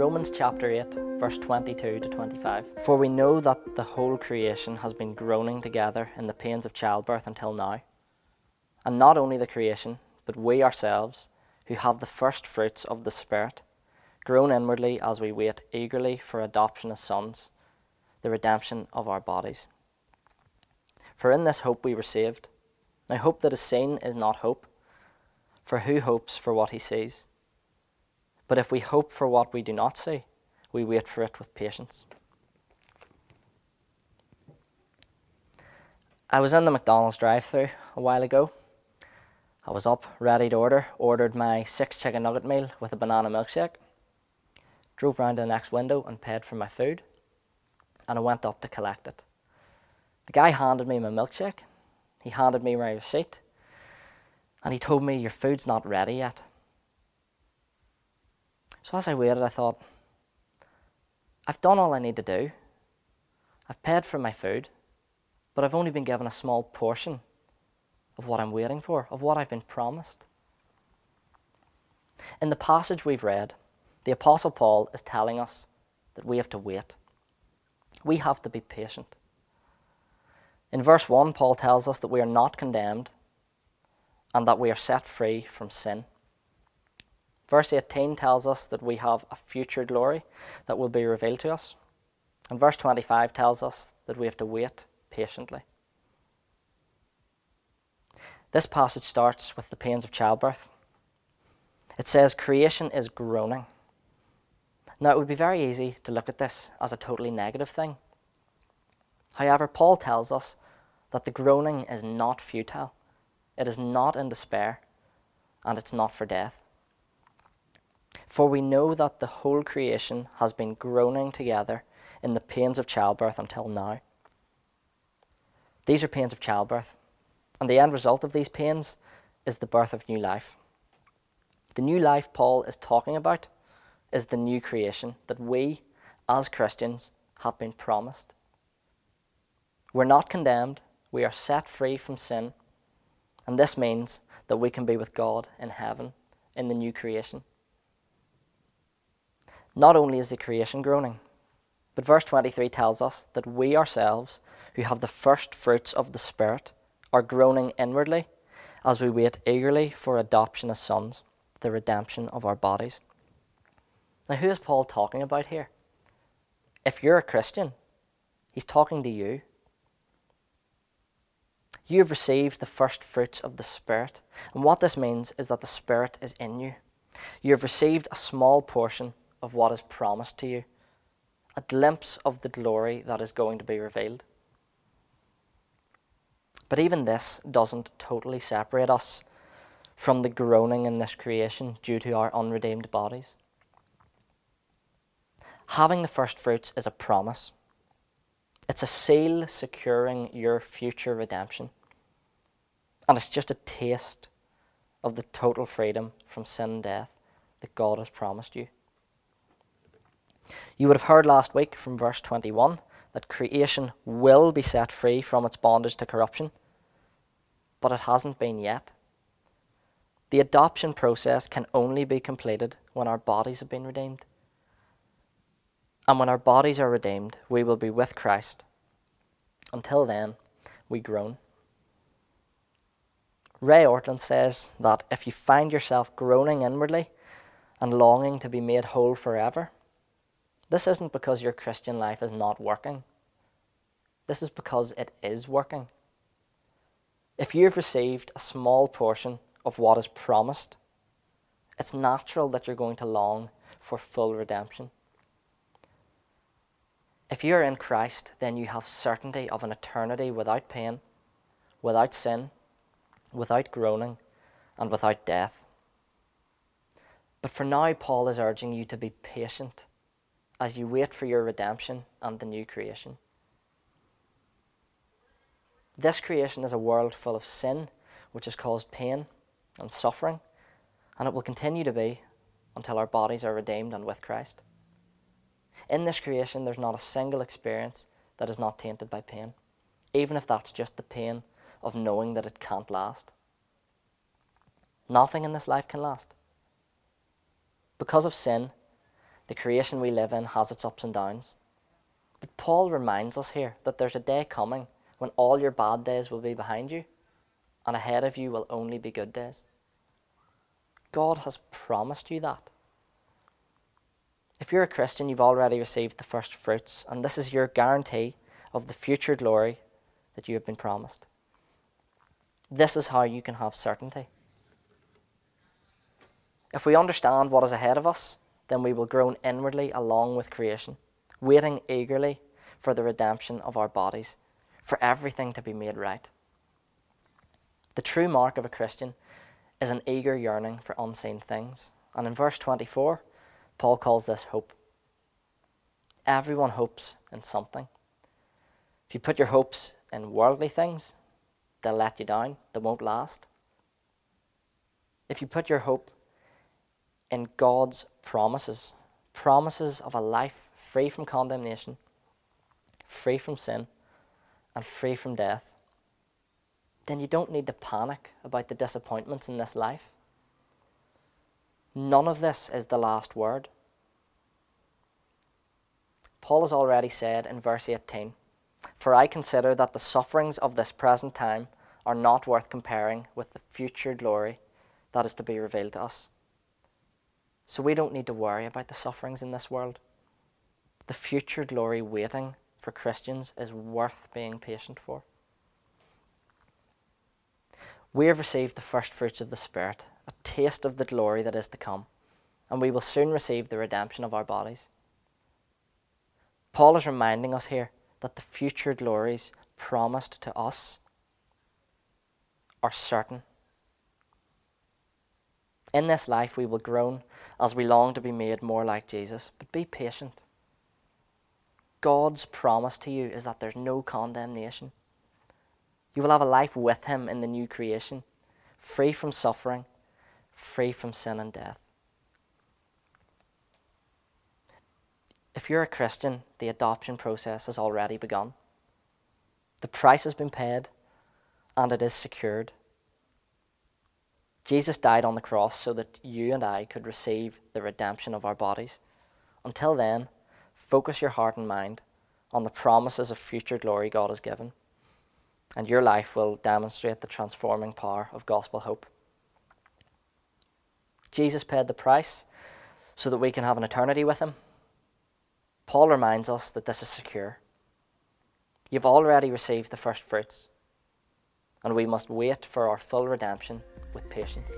Romans chapter 8, verse 22 to 25. For we know that the whole creation has been groaning together in the pains of childbirth until now. And not only the creation, but we ourselves, who have the first fruits of the Spirit, groan inwardly as we wait eagerly for adoption as sons, the redemption of our bodies. For in this hope we were saved. Now, hope that is seen is not hope, for who hopes for what he sees? But if we hope for what we do not see, we wait for it with patience. I was in the McDonald's drive through a while ago. I was up, ready to order, ordered my six chicken nugget meal with a banana milkshake, drove round to the next window and paid for my food, and I went up to collect it. The guy handed me my milkshake, he handed me my receipt, and he told me, Your food's not ready yet. So as I waited, I thought, I've done all I need to do. I've paid for my food, but I've only been given a small portion of what I'm waiting for, of what I've been promised. In the passage we've read, the Apostle Paul is telling us that we have to wait. We have to be patient. In verse 1, Paul tells us that we are not condemned and that we are set free from sin. Verse 18 tells us that we have a future glory that will be revealed to us. And verse 25 tells us that we have to wait patiently. This passage starts with the pains of childbirth. It says creation is groaning. Now, it would be very easy to look at this as a totally negative thing. However, Paul tells us that the groaning is not futile, it is not in despair, and it's not for death. For we know that the whole creation has been groaning together in the pains of childbirth until now. These are pains of childbirth, and the end result of these pains is the birth of new life. The new life Paul is talking about is the new creation that we, as Christians, have been promised. We're not condemned, we are set free from sin, and this means that we can be with God in heaven in the new creation. Not only is the creation groaning, but verse 23 tells us that we ourselves, who have the first fruits of the Spirit, are groaning inwardly as we wait eagerly for adoption as sons, the redemption of our bodies. Now, who is Paul talking about here? If you're a Christian, he's talking to you. You have received the first fruits of the Spirit, and what this means is that the Spirit is in you. You have received a small portion of what is promised to you, a glimpse of the glory that is going to be revealed. But even this doesn't totally separate us from the groaning in this creation due to our unredeemed bodies. Having the first fruits is a promise. It's a seal securing your future redemption. And it's just a taste of the total freedom from sin and death that God has promised you. You would have heard last week from verse 21 that creation will be set free from its bondage to corruption, but it hasn't been yet. The adoption process can only be completed when our bodies have been redeemed. And when our bodies are redeemed, we will be with Christ. Until then, we groan. Ray Ortlund says that if you find yourself groaning inwardly and longing to be made whole forever, this isn't because your Christian life is not working. This is because it is working. If you've received a small portion of what is promised, it's natural that you're going to long for full redemption. If you're in Christ, then you have certainty of an eternity without pain, without sin, without groaning, and without death. But for now, Paul is urging you to be patient as you wait for your redemption and the new creation. This creation is a world full of sin, which has caused pain and suffering, and it will continue to be until our bodies are redeemed and with Christ. In this creation, there's not a single experience that is not tainted by pain, even if that's just the pain of knowing that it can't last. Nothing in this life can last. Because of sin, The creation we live in has its ups and downs. But Paul reminds us here that there's a day coming when all your bad days will be behind you, and ahead of you will only be good days. God has promised you that. If you're a Christian, you've already received the first fruits, and this is your guarantee of the future glory that you have been promised. This is how you can have certainty. If we understand what is ahead of us, then we will groan inwardly along with creation, waiting eagerly for the redemption of our bodies, for everything to be made right. The true mark of a Christian is an eager yearning for unseen things. And in verse 24, Paul calls this hope. Everyone hopes in something. If you put your hopes in worldly things, they'll let you down, they won't last. If you put your hope in God's promises, promises of a life free from condemnation, free from sin, and free from death, then you don't need to panic about the disappointments in this life. None of this is the last word. Paul has already said in verse 18 For I consider that the sufferings of this present time are not worth comparing with the future glory that is to be revealed to us. So we don't need to worry about the sufferings in this world. The future glory waiting for Christians is worth being patient for. We have received the first fruits of the Spirit, a taste of the glory that is to come, and we will soon receive the redemption of our bodies. Paul is reminding us here that the future glories promised to us are certain in this life, we will groan as we long to be made more like Jesus, but be patient. God's promise to you is that there's no condemnation. You will have a life with Him in the new creation, free from suffering, free from sin and death. If you're a Christian, the adoption process has already begun. The price has been paid and it is secured. Jesus died on the cross so that you and I could receive the redemption of our bodies. Until then, focus your heart and mind on the promises of future glory God has given, and your life will demonstrate the transforming power of gospel hope. Jesus paid the price so that we can have an eternity with Him. Paul reminds us that this is secure. You've already received the first fruits, and we must wait for our full redemption with patience.